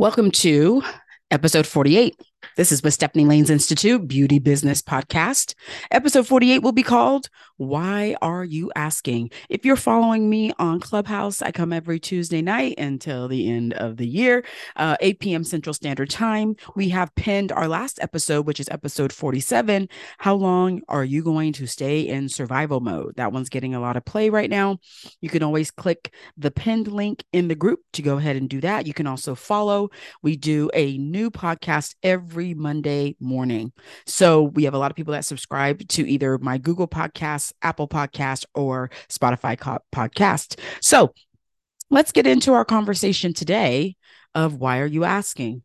Welcome to episode 48 this is with Stephanie Laynes Institute Beauty Business Podcast. Episode 48 will be called Why Are You Asking? If you're following me on Clubhouse, I come every Tuesday night until the end of the year, uh, 8 p.m. Central Standard Time. We have pinned our last episode, which is episode 47. How long are you going to stay in survival mode? That one's getting a lot of play right now. You can always click the pinned link in the group to go ahead and do that. You can also follow. We do a new podcast every every Monday morning. So we have a lot of people that subscribe to either my Google Podcast, Apple Podcast, or Spotify podcast. So let's get into our conversation today of why are you asking?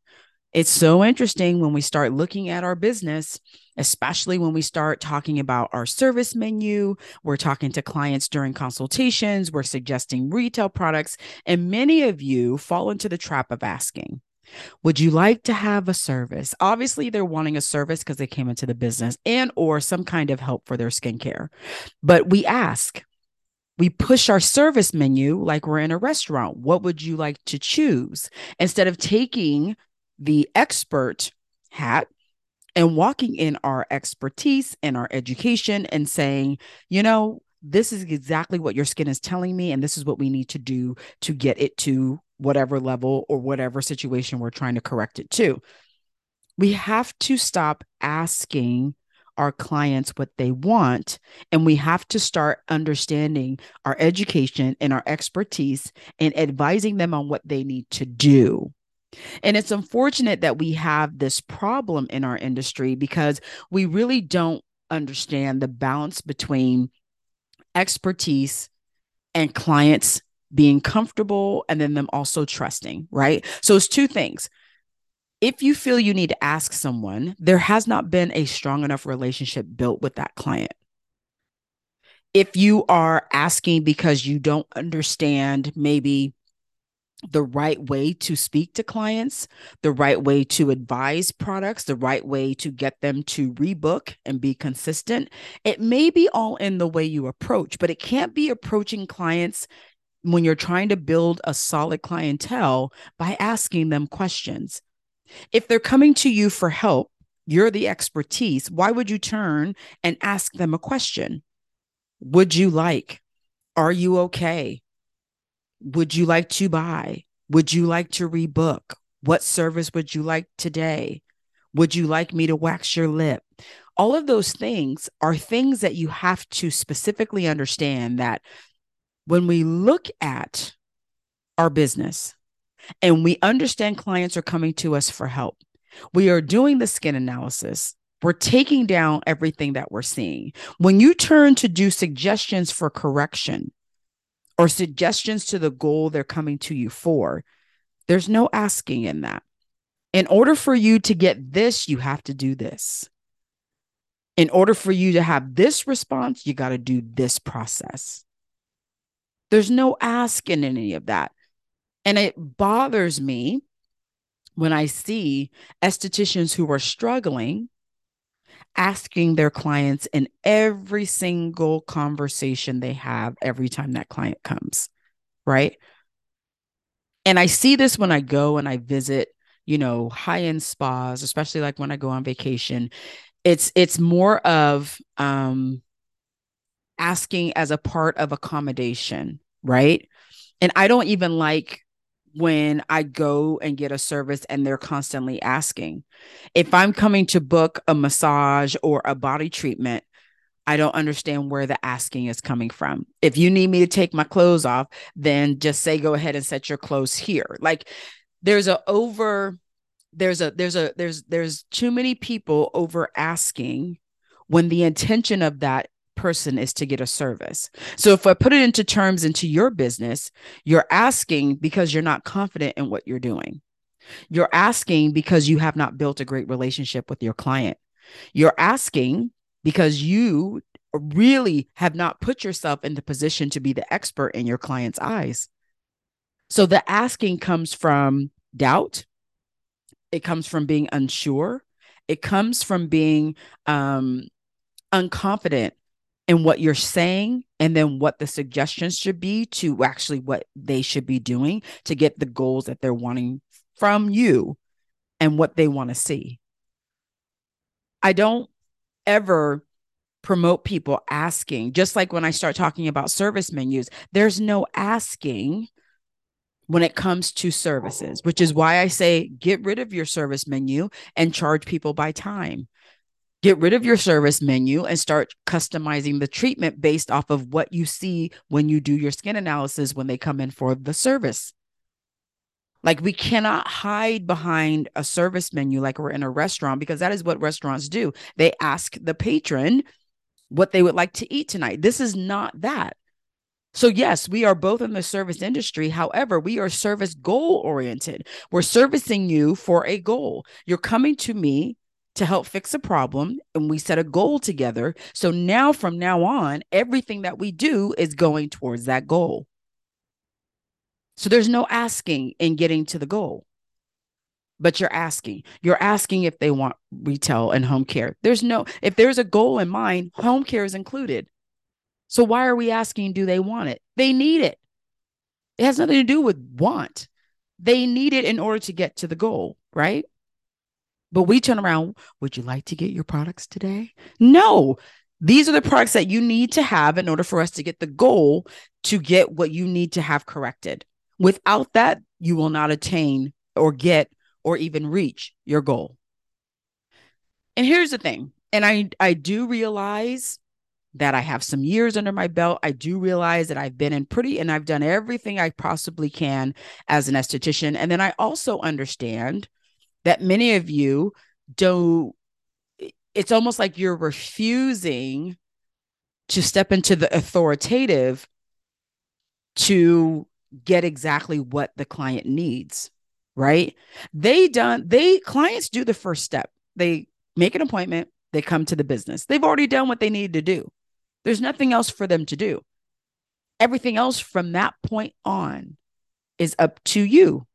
It's so interesting when we start looking at our business, especially when we start talking about our service menu. We're talking to clients during consultations, we're suggesting retail products, and many of you fall into the trap of asking, would you like to have a service? Obviously, they're wanting a service because they came into the business and or some kind of help for their skincare. But we ask, we push our service menu like we're in a restaurant. What would you like to choose? Instead of taking the expert hat and walking in our expertise and our education and saying, you know, this is exactly what your skin is telling me, and this is what we need to do to get it to whatever level or whatever situation we're trying to correct it to. We have to stop asking our clients what they want, and we have to start understanding our education and our expertise and advising them on what they need to do. And it's unfortunate that we have this problem in our industry because we really don't understand the balance between expertise and clients being comfortable and then them also trusting, right? So it's two things. If you feel you need to ask someone, there has not been a strong enough relationship built with that client. If you are asking because you don't understand maybe the right way to speak to clients, the right way to advise products, the right way to get them to rebook and be consistent. It may be all in the way you approach, but it can't be approaching clients when you're trying to build a solid clientele by asking them questions. If they're coming to you for help, you're the expertise. Why would you turn and ask them a question? Would you like? Are you okay? Would you like to buy? Would you like to rebook? What service would you like today? Would you like me to wax your lip? All of those things are things that you have to specifically understand that when we look at our business and we understand clients are coming to us for help, we are doing the skin analysis. We're taking down everything that we're seeing. When you turn to do suggestions for correction or suggestions to the goal they're coming to you for, there's no asking in that. In order for you to get this, you have to do this. In order for you to have this response, you got to do this process. There's no ask in any of that. And it bothers me when I see estheticians who are struggling asking their clients in every single conversation they have every time that client comes, right? And I see this when I go and I visit, you know, high-end spas, especially like when I go on vacation. It's it's more of um asking as a part of accommodation, right? And I don't even like when I go and get a service and they're constantly asking. If I'm coming to book a massage or a body treatment, I don't understand where the asking is coming from. If you need me to take my clothes off, then just say go ahead and set your clothes here. Like there's a over there's a there's a there's there's too many people over asking when the intention of that person is to get a service. So if I put it into terms into your business, you're asking because you're not confident in what you're doing. You're asking because you have not built a great relationship with your client. You're asking because you really have not put yourself in the position to be the expert in your client's eyes. So the asking comes from doubt. It comes from being unsure. It comes from being um, unconfident in what you're saying and then what the suggestions should be to actually what they should be doing to get the goals that they're wanting from you and what they want to see. I don't ever promote people asking, just like when I start talking about service menus, there's no asking when it comes to services, which is why I say get rid of your service menu and charge people by time. Get rid of your service menu and start customizing the treatment based off of what you see when you do your skin analysis when they come in for the service. Like we cannot hide behind a service menu like we're in a restaurant because that is what restaurants do. They ask the patron what they would like to eat tonight. This is not that. So, yes, we are both in the service industry. However, we are service goal oriented. We're servicing you for a goal. You're coming to me to help fix a problem, and we set a goal together. So now, from now on, everything that we do is going towards that goal. So, there's no asking in getting to the goal, but you're asking. You're asking if they want retail and home care. There's no, if there's a goal in mind, home care is included. So why are we asking, do they want it? They need it. It has nothing to do with want. They need it in order to get to the goal, right? But we turn around, would you like to get your products today? No. These are the products that you need to have in order for us to get the goal to get what you need to have corrected. Without that, you will not attain or get or even reach your goal. And here's the thing, and I I do realize that I have some years under my belt. I do realize that I've been in pretty and I've done everything I possibly can as an esthetician. And then I also understand that many of you don't, it's almost like you're refusing to step into the authoritative to get exactly what the client needs right they done they clients do the first step they make an appointment they come to the business they've already done what they need to do there's nothing else for them to do. Everything else from that point on is up to you.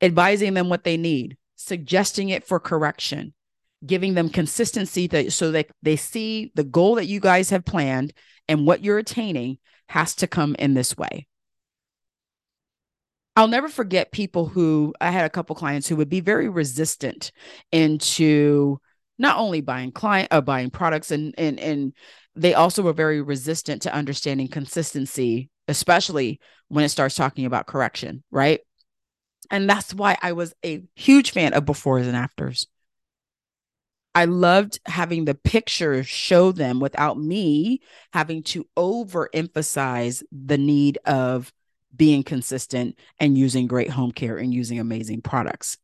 Advising them what they need, suggesting it for correction, giving them consistency so that they see the goal that you guys have planned and what you're attaining has to come in this way. I'll never forget people who I had a couple clients who would be very resistant into not only buying client uh, buying products and and and they also were very resistant to understanding consistency especially when it starts talking about correction right and that's why i was a huge fan of befores and afters i loved having the pictures show them without me having to overemphasize the need of being consistent and using great home care and using amazing products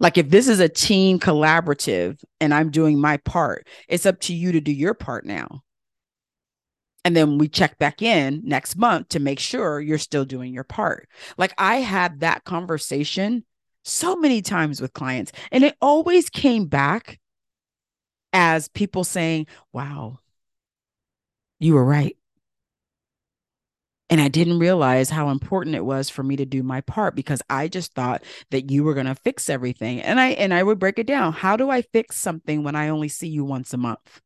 like if this is a team collaborative and I'm doing my part, it's up to you to do your part now. And then we check back in next month to make sure you're still doing your part. Like I had that conversation so many times with clients, and it always came back as people saying, Wow, you were right. And I didn't realize how important it was for me to do my part because I just thought that you were going to fix everything. And I and I would break it down. How do I fix something when I only see you once a month?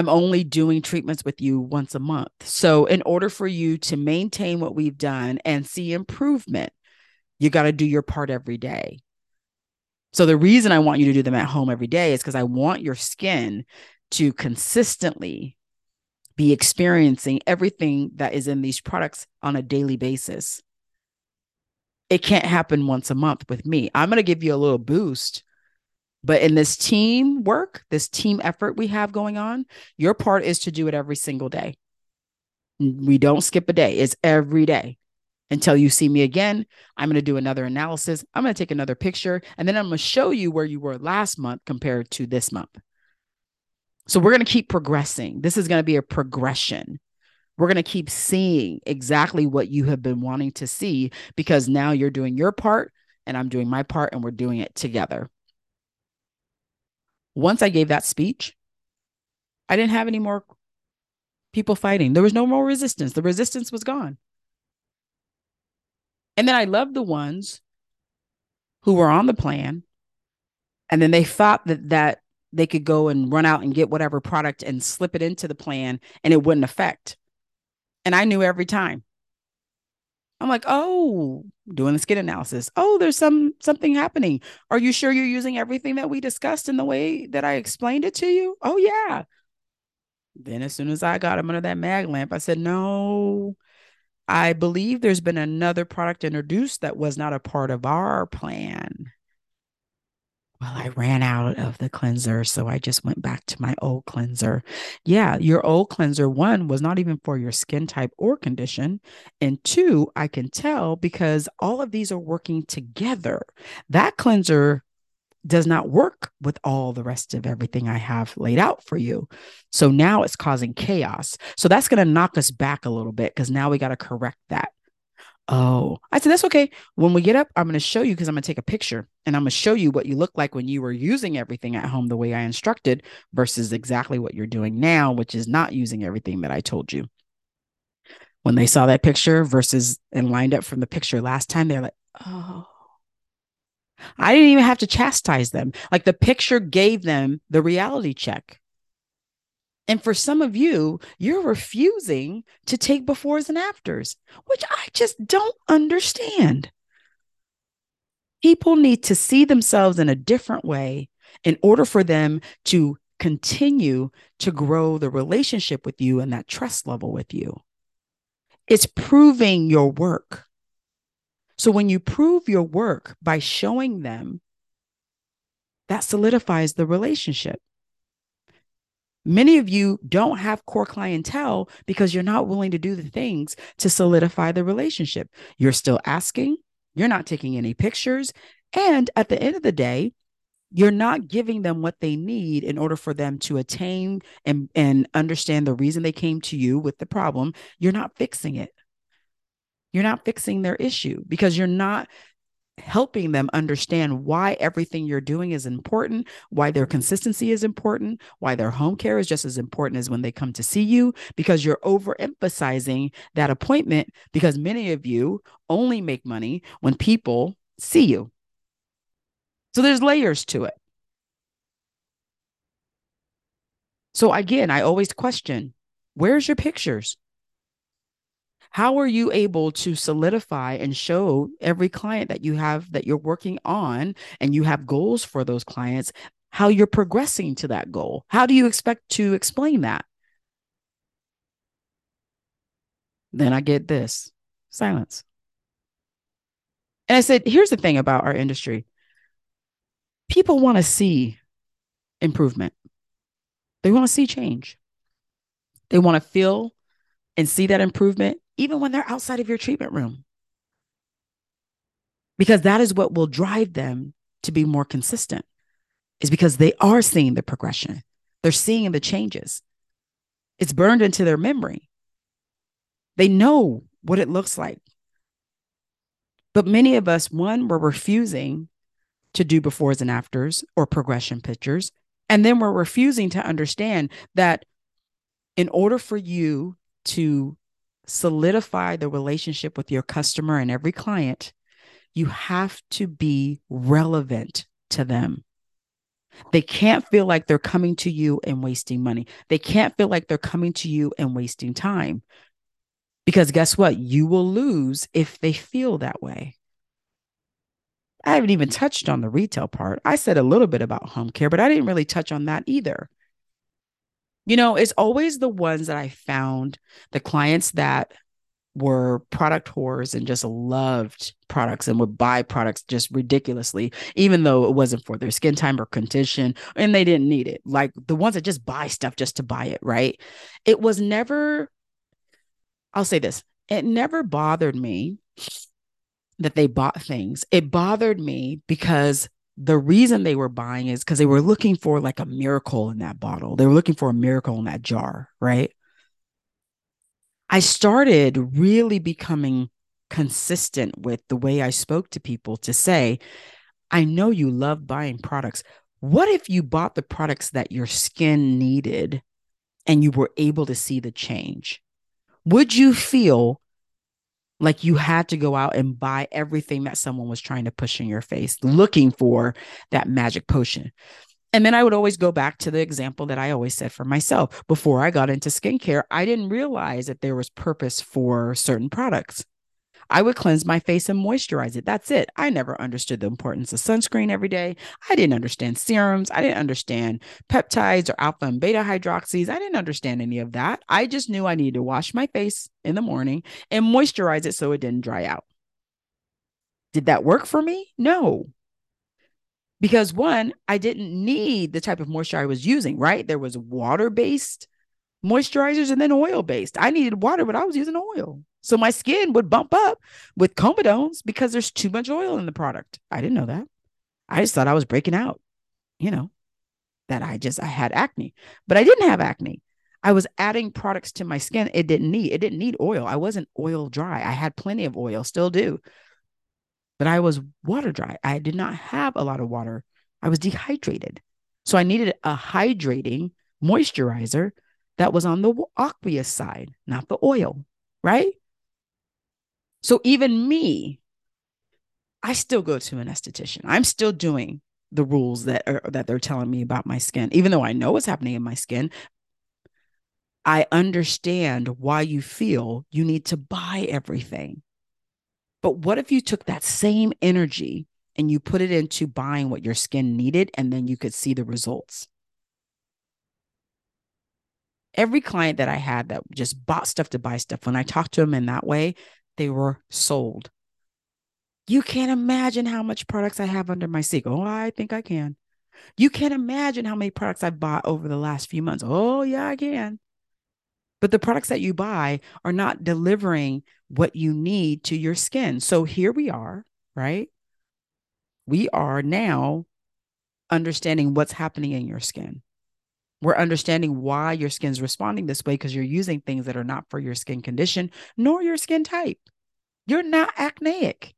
I'm only doing treatments with you once a month. So in order for you to maintain what we've done and see improvement, you got to do your part every day. So the reason I want you to do them at home every day is because I want your skin to consistently be experiencing everything that is in these products on a daily basis. It can't happen once a month with me. I'm going to give you a little boost. But in this team work, this team effort we have going on, your part is to do it every single day. We don't skip a day, it's every day until you see me again. I'm going to do another analysis. I'm going to take another picture, and then I'm going to show you where you were last month compared to this month. So we're going to keep progressing. This is going to be a progression. We're going to keep seeing exactly what you have been wanting to see because now you're doing your part and I'm doing my part and we're doing it together. Once I gave that speech, I didn't have any more people fighting. There was no more resistance. The resistance was gone. And then I loved the ones who were on the plan and then they thought that that they could go and run out and get whatever product and slip it into the plan and it wouldn't affect. And I knew every time. I'm like, oh, doing the skin analysis. Oh, there's some something happening. Are you sure you're using everything that we discussed in the way that I explained it to you? Oh, yeah. Then as soon as I got him under that mag lamp, I said, no, I believe there's been another product introduced that was not a part of our plan. Well, I ran out of the cleanser, so I just went back to my old cleanser. Yeah, your old cleanser, one, was not even for your skin type or condition. And two, I can tell because all of these are working together. That cleanser does not work with all the rest of everything I have laid out for you. So now it's causing chaos. So that's going to knock us back a little bit because now we got to correct that. Oh, I said, that's okay. When we get up, I'm going to show you because I'm going to take a picture and I'm going to show you what you look like when you were using everything at home the way I instructed versus exactly what you're doing now, which is not using everything that I told you. When they saw that picture versus and lined up from the picture last time, they're like, oh, I didn't even have to chastise them. Like the picture gave them the reality check. And for some of you, you're refusing to take befores and afters, which I just don't understand. People need to see themselves in a different way in order for them to continue to grow the relationship with you and that trust level with you. It's proving your work. So when you prove your work by showing them, that solidifies the relationship. Many of you don't have core clientele because you're not willing to do the things to solidify the relationship. You're still asking, you're not taking any pictures. And at the end of the day, you're not giving them what they need in order for them to attain and, and understand the reason they came to you with the problem. You're not fixing it. You're not fixing their issue because you're not helping them understand why everything you're doing is important, why their consistency is important, why their home care is just as important as when they come to see you, because you're overemphasizing that appointment because many of you only make money when people see you. So there's layers to it. So again, I always question where's your pictures? How are you able to solidify and show every client that you have that you're working on and you have goals for those clients how you're progressing to that goal? How do you expect to explain that? Then i get this silence. And i said here's the thing about our industry. People want to see improvement. They want to see change. They want to feel and see that improvement even when they're outside of your treatment room. Because that is what will drive them to be more consistent, is because they are seeing the progression, they're seeing the changes. It's burned into their memory. They know what it looks like. But many of us, one, we're refusing to do befores and afters or progression pictures. And then we're refusing to understand that in order for you to solidify the relationship with your customer and every client, you have to be relevant to them. They can't feel like they're coming to you and wasting money. They can't feel like they're coming to you and wasting time. Because guess what? You will lose if they feel that way. I haven't even touched on the retail part. I said a little bit about home care, but I didn't really touch on that either. You know, it's always the ones that I found, the clients that were product whores and just loved products and would buy products just ridiculously, even though it wasn't for their skin type or condition and they didn't need it. Like the ones that just buy stuff just to buy it, right? It was never, I'll say this, it never bothered me that they bought things. It bothered me because the reason they were buying is because they were looking for like a miracle in that bottle. They were looking for a miracle in that jar, right? I started really becoming consistent with the way I spoke to people to say, I know you love buying products. What if you bought the products that your skin needed and you were able to see the change? Would you feel like you had to go out and buy everything that someone was trying to push in your face, looking for that magic potion. And then I would always go back to the example that I always said for myself. Before I got into skincare, I didn't realize that there was purpose for certain products. I would cleanse my face and moisturize it. That's it. I never understood the importance of sunscreen every day. I didn't understand serums. I didn't understand peptides or alpha and beta hydroxys. I didn't understand any of that. I just knew I needed to wash my face in the morning and moisturize it so it didn't dry out. Did that work for me? No. Because one, I didn't need the type of moisture I was using, right? There was water based moisturizers and then oil based. I needed water, but I was using oil. So my skin would bump up with comedones because there's too much oil in the product. I didn't know that. I just thought I was breaking out, you know, that I just I had acne. But I didn't have acne. I was adding products to my skin it didn't need. It didn't need oil. I wasn't oil dry. I had plenty of oil, still do. But I was water dry. I did not have a lot of water. I was dehydrated. So I needed a hydrating moisturizer that was on the aqueous side, not the oil, right? So even me, I still go to an esthetician. I'm still doing the rules that are that they're telling me about my skin, even though I know what's happening in my skin. I understand why you feel you need to buy everything. But what if you took that same energy and you put it into buying what your skin needed and then you could see the results? Every client that I had that just bought stuff to buy stuff, when I talked to them in that way, they were sold. You can't imagine how much products I have under my sink. Oh, I think I can. You can't imagine how many products I've bought over the last few months. Oh, yeah, I can. But the products that you buy are not delivering what you need to your skin. So here we are, right? We are now understanding what's happening in your skin. We're understanding why your skin's responding this way because you're using things that are not for your skin condition nor your skin type. You're not acneic,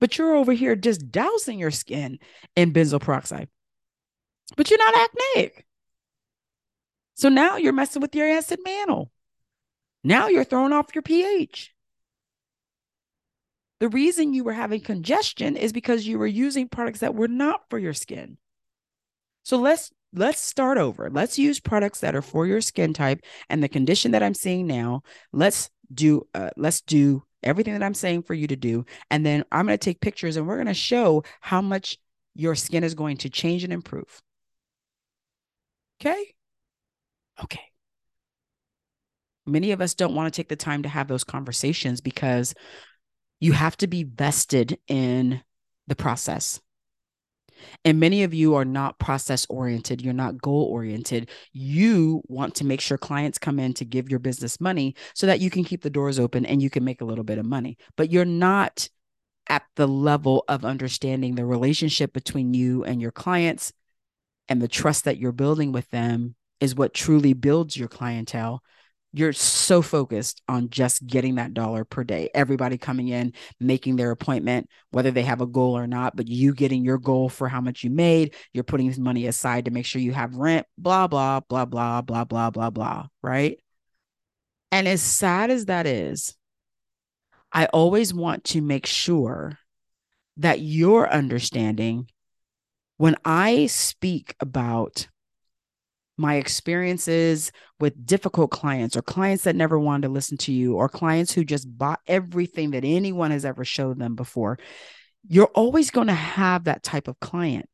but you're over here just dousing your skin in benzoyl peroxide. But you're not acneic. So now you're messing with your acid mantle. Now you're throwing off your pH. The reason you were having congestion is because you were using products that were not for your skin. So let's let's start over. Let's use products that are for your skin type and the condition that I'm seeing now. Let's do uh, let's do everything that I'm saying for you to do and then I'm going to take pictures and we're going to show how much your skin is going to change and improve. Okay? Okay. Many of us don't want to take the time to have those conversations because you have to be vested in the process. And many of you are not process oriented, you're not goal oriented. You want to make sure clients come in to give your business money so that you can keep the doors open and you can make a little bit of money. But you're not at the level of understanding the relationship between you and your clients and the trust that you're building with them is what truly builds your clientele you're so focused on just getting that dollar per day. Everybody coming in, making their appointment, whether they have a goal or not, but you getting your goal for how much you made, you're putting this money aside to make sure you have rent, blah, blah, blah, blah, blah, blah, blah, blah. Right. And as sad as that is, I always want to make sure that you're understanding when I speak about my experiences with difficult clients or clients that never wanted to listen to you or clients who just bought everything that anyone has ever showed them before, you're always going to have that type of client.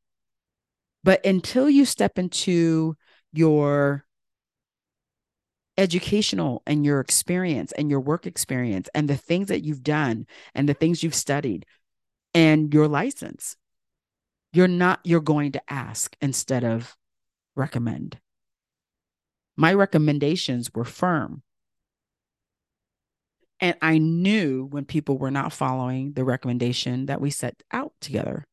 But until you step into your educational and your experience and your work experience and the things that you've done and the things you've studied and your license, you're not, you're going to ask instead of recommend my recommendations were firm. And I knew when people were not following the recommendation that we set out together.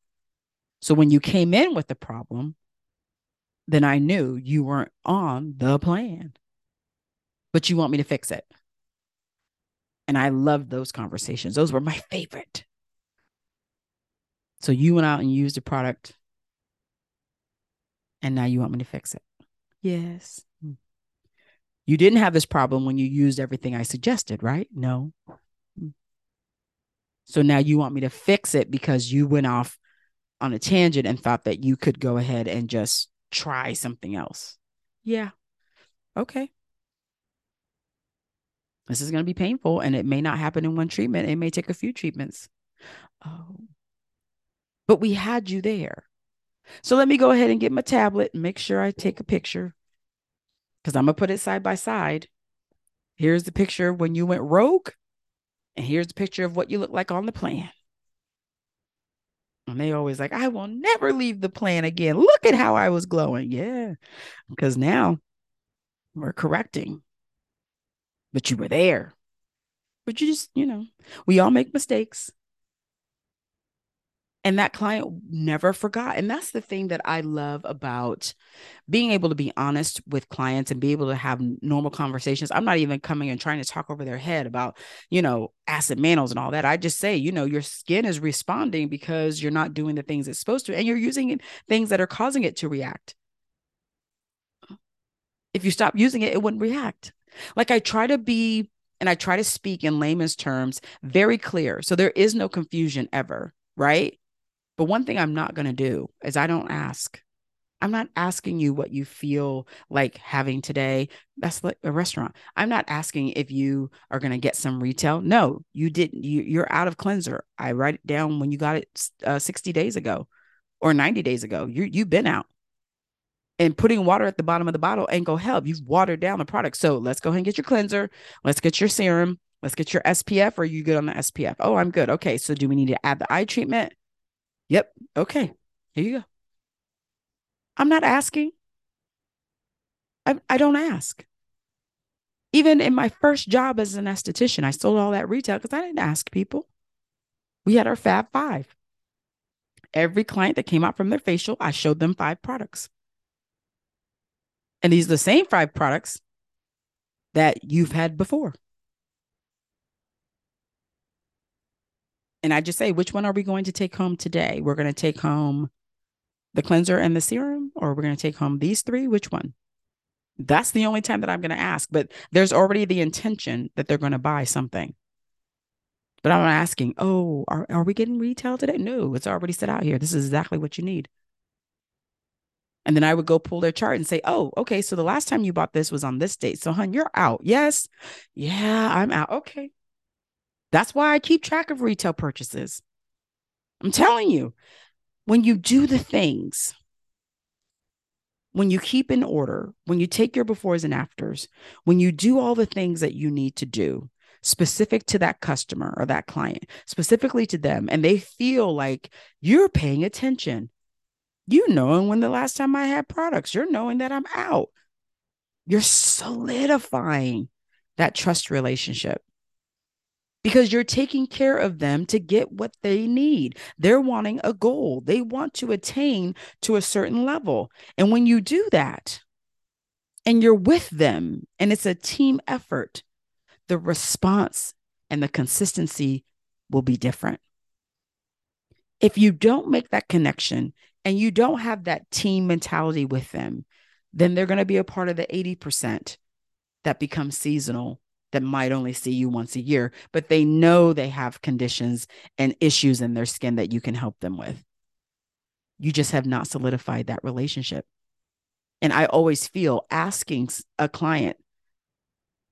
So when you came in with the problem, then I knew you weren't on the plan, but you want me to fix it. And I loved those conversations. Those were my favorite. So you went out and used the product, and now you want me to fix it. Yes. You didn't have this problem when you used everything I suggested, right? No. So now you want me to fix it because you went off on a tangent and thought that you could go ahead and just try something else. Yeah. Okay. This is going to be painful and it may not happen in one treatment. It may take a few treatments. Oh. But we had you there. So let me go ahead and get my tablet and make sure I take a picture because I'm going to put it side by side. Here's the picture when you went rogue, and here's the picture of what you look like on the plan. And they always like, I will never leave the plan again. Look at how I was glowing. Yeah. Because now we're correcting. But you were there. But you just, you know, we all make mistakes. And that client never forgot. And that's the thing that I love about being able to be honest with clients and be able to have normal conversations. I'm not even coming and trying to talk over their head about, you know, acid mantles and all that. I just say, you know, your skin is responding because you're not doing the things it's supposed to, and you're using things that are causing it to react. If you stop using it, it wouldn't react. Like I try to be and I try to speak in layman's terms very clear. So there is no confusion ever, right? But one thing I'm not going to do is I don't ask. I'm not asking you what you feel like having today. That's like a restaurant. I'm not asking if you are going to get some retail. No, you didn't. You, you're out of cleanser. I write it down when you got it uh, 60 days ago or 90 days ago. You you've been out. And putting water at the bottom of the bottle ain't gonna help. You've watered down the product. So let's go ahead and get your cleanser. Let's get your serum. Let's get your SPF. Are you good on the SPF? Oh, I'm good. Okay. So do we need to add the eye treatment? Yep. Okay. Here you go. I'm not asking. I, I don't ask. Even in my first job as an esthetician, I sold all that retail because I didn't ask people. We had our Fab Five. Every client that came out from their facial, I showed them five products. And these are the same five products that you've had before. And I just say, which one are we going to take home today? We're going to take home the cleanser and the serum, or we're going to take home these three? Which one? That's the only time that I'm going to ask. But there's already the intention that they're going to buy something. But I'm asking, oh, are, are we getting retail today? No, it's already set out here. This is exactly what you need. And then I would go pull their chart and say, oh, okay, so the last time you bought this was on this date. So, hun, you're out. Yes. Yeah, I'm out. Okay. That's why I keep track of retail purchases. I'm telling you, when you do the things, when you keep in order, when you take your befores and afters, when you do all the things that you need to do specific to that customer or that client, specifically to them, and they feel like you're paying attention, you knowing when the last time I had products, you're knowing that I'm out. You're solidifying that trust relationship because you're taking care of them to get what they need. They're wanting a goal, they want to attain to a certain level. And when you do that and you're with them and it's a team effort, the response and the consistency will be different. If you don't make that connection and you don't have that team mentality with them, then they're going to be a part of the 80% that becomes seasonal that might only see you once a year, but they know they have conditions and issues in their skin that you can help them with. You just have not solidified that relationship. And I always feel asking a client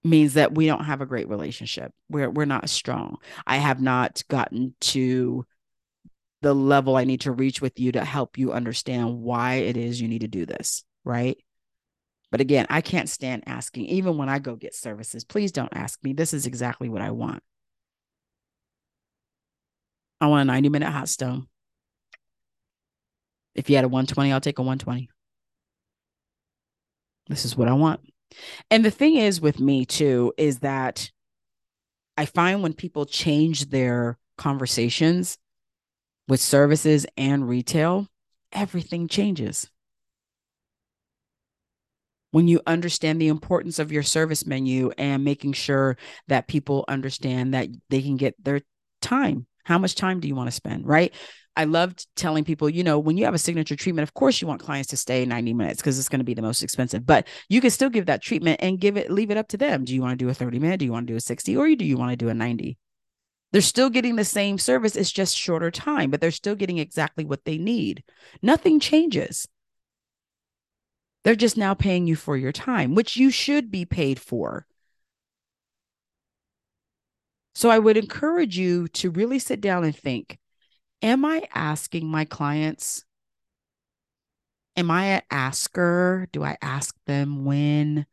means that we don't have a great relationship. We're we're not strong. I have not gotten to the level I need to reach with you to help you understand why it is you need to do this, right? But again, I can't stand asking, even when I go get services. Please don't ask me. This is exactly what I want. I want a 90 minute hot stone. If you had a 120, I'll take a 120. This is what I want. And the thing is with me too, is that I find when people change their conversations with services and retail, everything changes when you understand the importance of your service menu and making sure that people understand that they can get their time. How much time do you want to spend? Right. I loved telling people, you know, when you have a signature treatment, of course you want clients to stay 90 minutes because it's going to be the most expensive, but you can still give that treatment and give it, leave it up to them. Do you want to do a 30 minute? Do you want to do a 60 or do you want to do a 90? They're still getting the same service. It's just shorter time, but they're still getting exactly what they need. Nothing changes. They're just now paying you for your time, which you should be paid for. So I would encourage you to really sit down and think Am I asking my clients? Am I an asker? Do I ask them when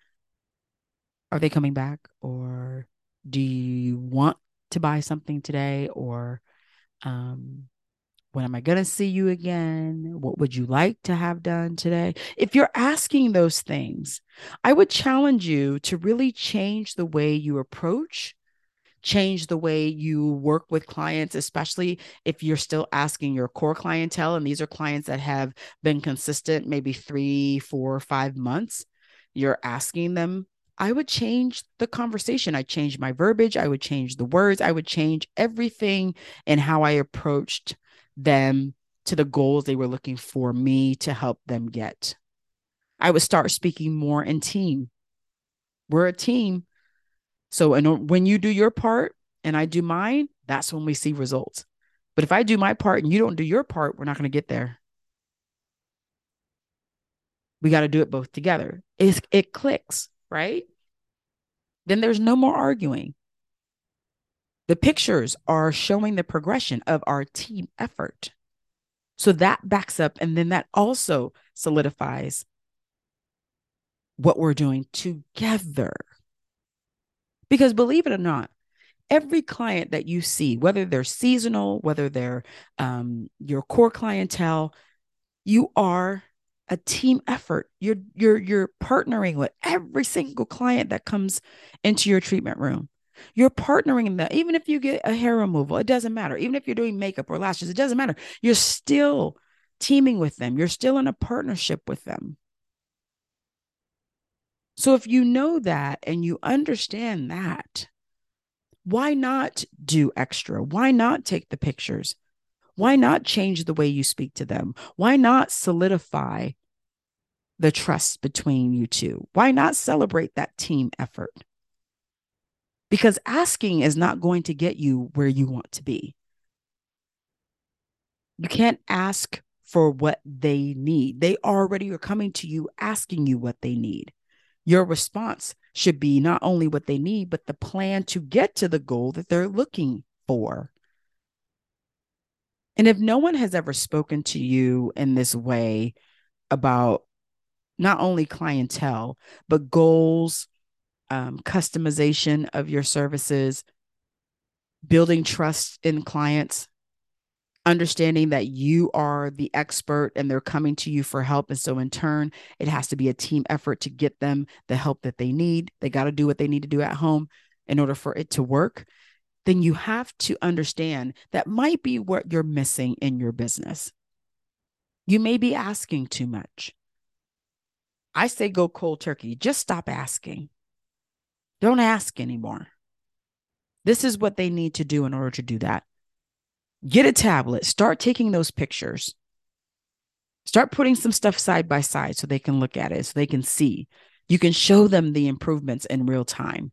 are they coming back? Or do you want to buy something today? Or um, when am I going to see you again? What would you like to have done today? If you're asking those things, I would challenge you to really change the way you approach change the way you work with clients, especially if you're still asking your core clientele. And these are clients that have been consistent, maybe three, four, five months. You're asking them. I would change the conversation. I change my verbiage. I would change the words. I would change everything in how I approached them to the goals they were looking for me to help them get. I would start speaking more in team. We're a team. So and when you do your part and I do mine, that's when we see results. But if I do my part and you don't do your part, we're not going to get there. We got to do it both together. It's, it clicks, right? Then there's no more arguing. The pictures are showing the progression of our team effort. So that backs up, and then that also solidifies what we're doing together. Because believe it or not, every client that you see, whether they're seasonal, whether they're um, your core clientele, you are a team effort. You're you're you're partnering with every single client that comes into your treatment room. You're partnering in that. Even if you get a hair removal, it doesn't matter. Even if you're doing makeup or lashes, it doesn't matter. You're still teaming with them. You're still in a partnership with them. So if you know that and you understand that, why not do extra? Why not take the pictures? Why not change the way you speak to them? Why not solidify the trust between you two? Why not celebrate that team effort? Because asking is not going to get you where you want to be. You can't ask for what they need. They already are coming to you asking you what they need your response should be not only what they need, but the plan to get to the goal that they're looking for. And if no one has ever spoken to you in this way about not only clientele, but goals, um, customization of your services, building trust in clients, understanding that you are the expert and they're coming to you for help. And so, in turn, it has to be a team effort to get them the help that they need. They got to do what they need to do at home in order for it to work. Then you have to understand that might be what you're missing in your business. You may be asking too much. I say go cold turkey. Just stop asking. Don't ask anymore. This is what they need to do in order to do that get a tablet, start taking those pictures. Start putting some stuff side by side so they can look at it, so they can see. You can show them the improvements in real time.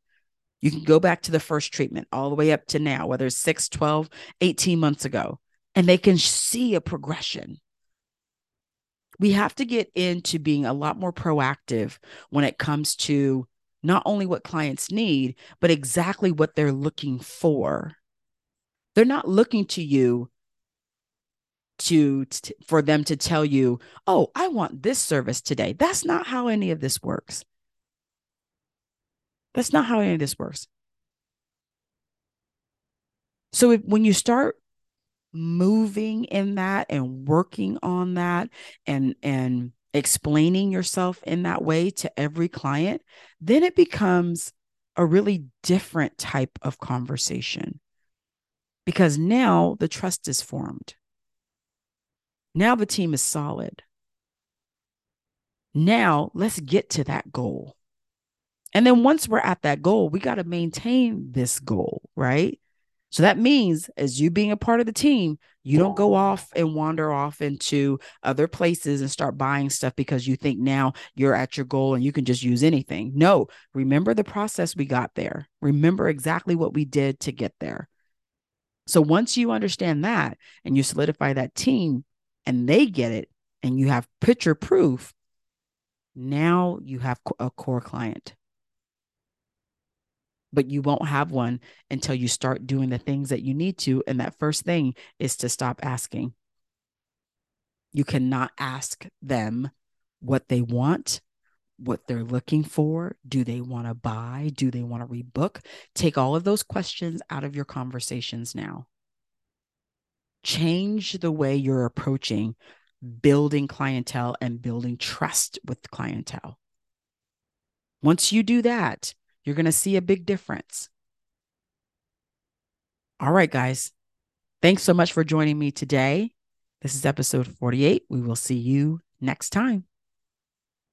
You can go back to the first treatment all the way up to now, whether it's 6, 12, 18 months ago, and they can see a progression. We have to get into being a lot more proactive when it comes to not only what clients need, but exactly what they're looking for. They're not looking to you to, for them to tell you, "Oh, I want this service today." That's not how any of this works. That's not how any of this works. So if, when you start moving in that and working on that and and explaining yourself in that way to every client, then it becomes a really different type of conversation because now the trust is formed. Now the team is solid. Now let's get to that goal. And then once we're at that goal, we got to maintain this goal, right? So that means, as you being a part of the team, you don't go off and wander off into other places and start buying stuff because you think now you're at your goal and you can just use anything. No, remember the process we got there. Remember exactly what we did to get there. So once you understand that and you solidify that team and they get it and you have picture proof, now you have a core client. But you won't have one until you start doing the things that you need to. And that first thing is to stop asking. You cannot ask them what they want, what they're looking for. Do they want to buy? Do they want to rebook? Take all of those questions out of your conversations now. Change the way you're approaching building clientele and building trust with clientele. Once you do that, you're going to see a big difference. All right, guys. Thanks so much for joining me today. This is episode 48. We will see you next time.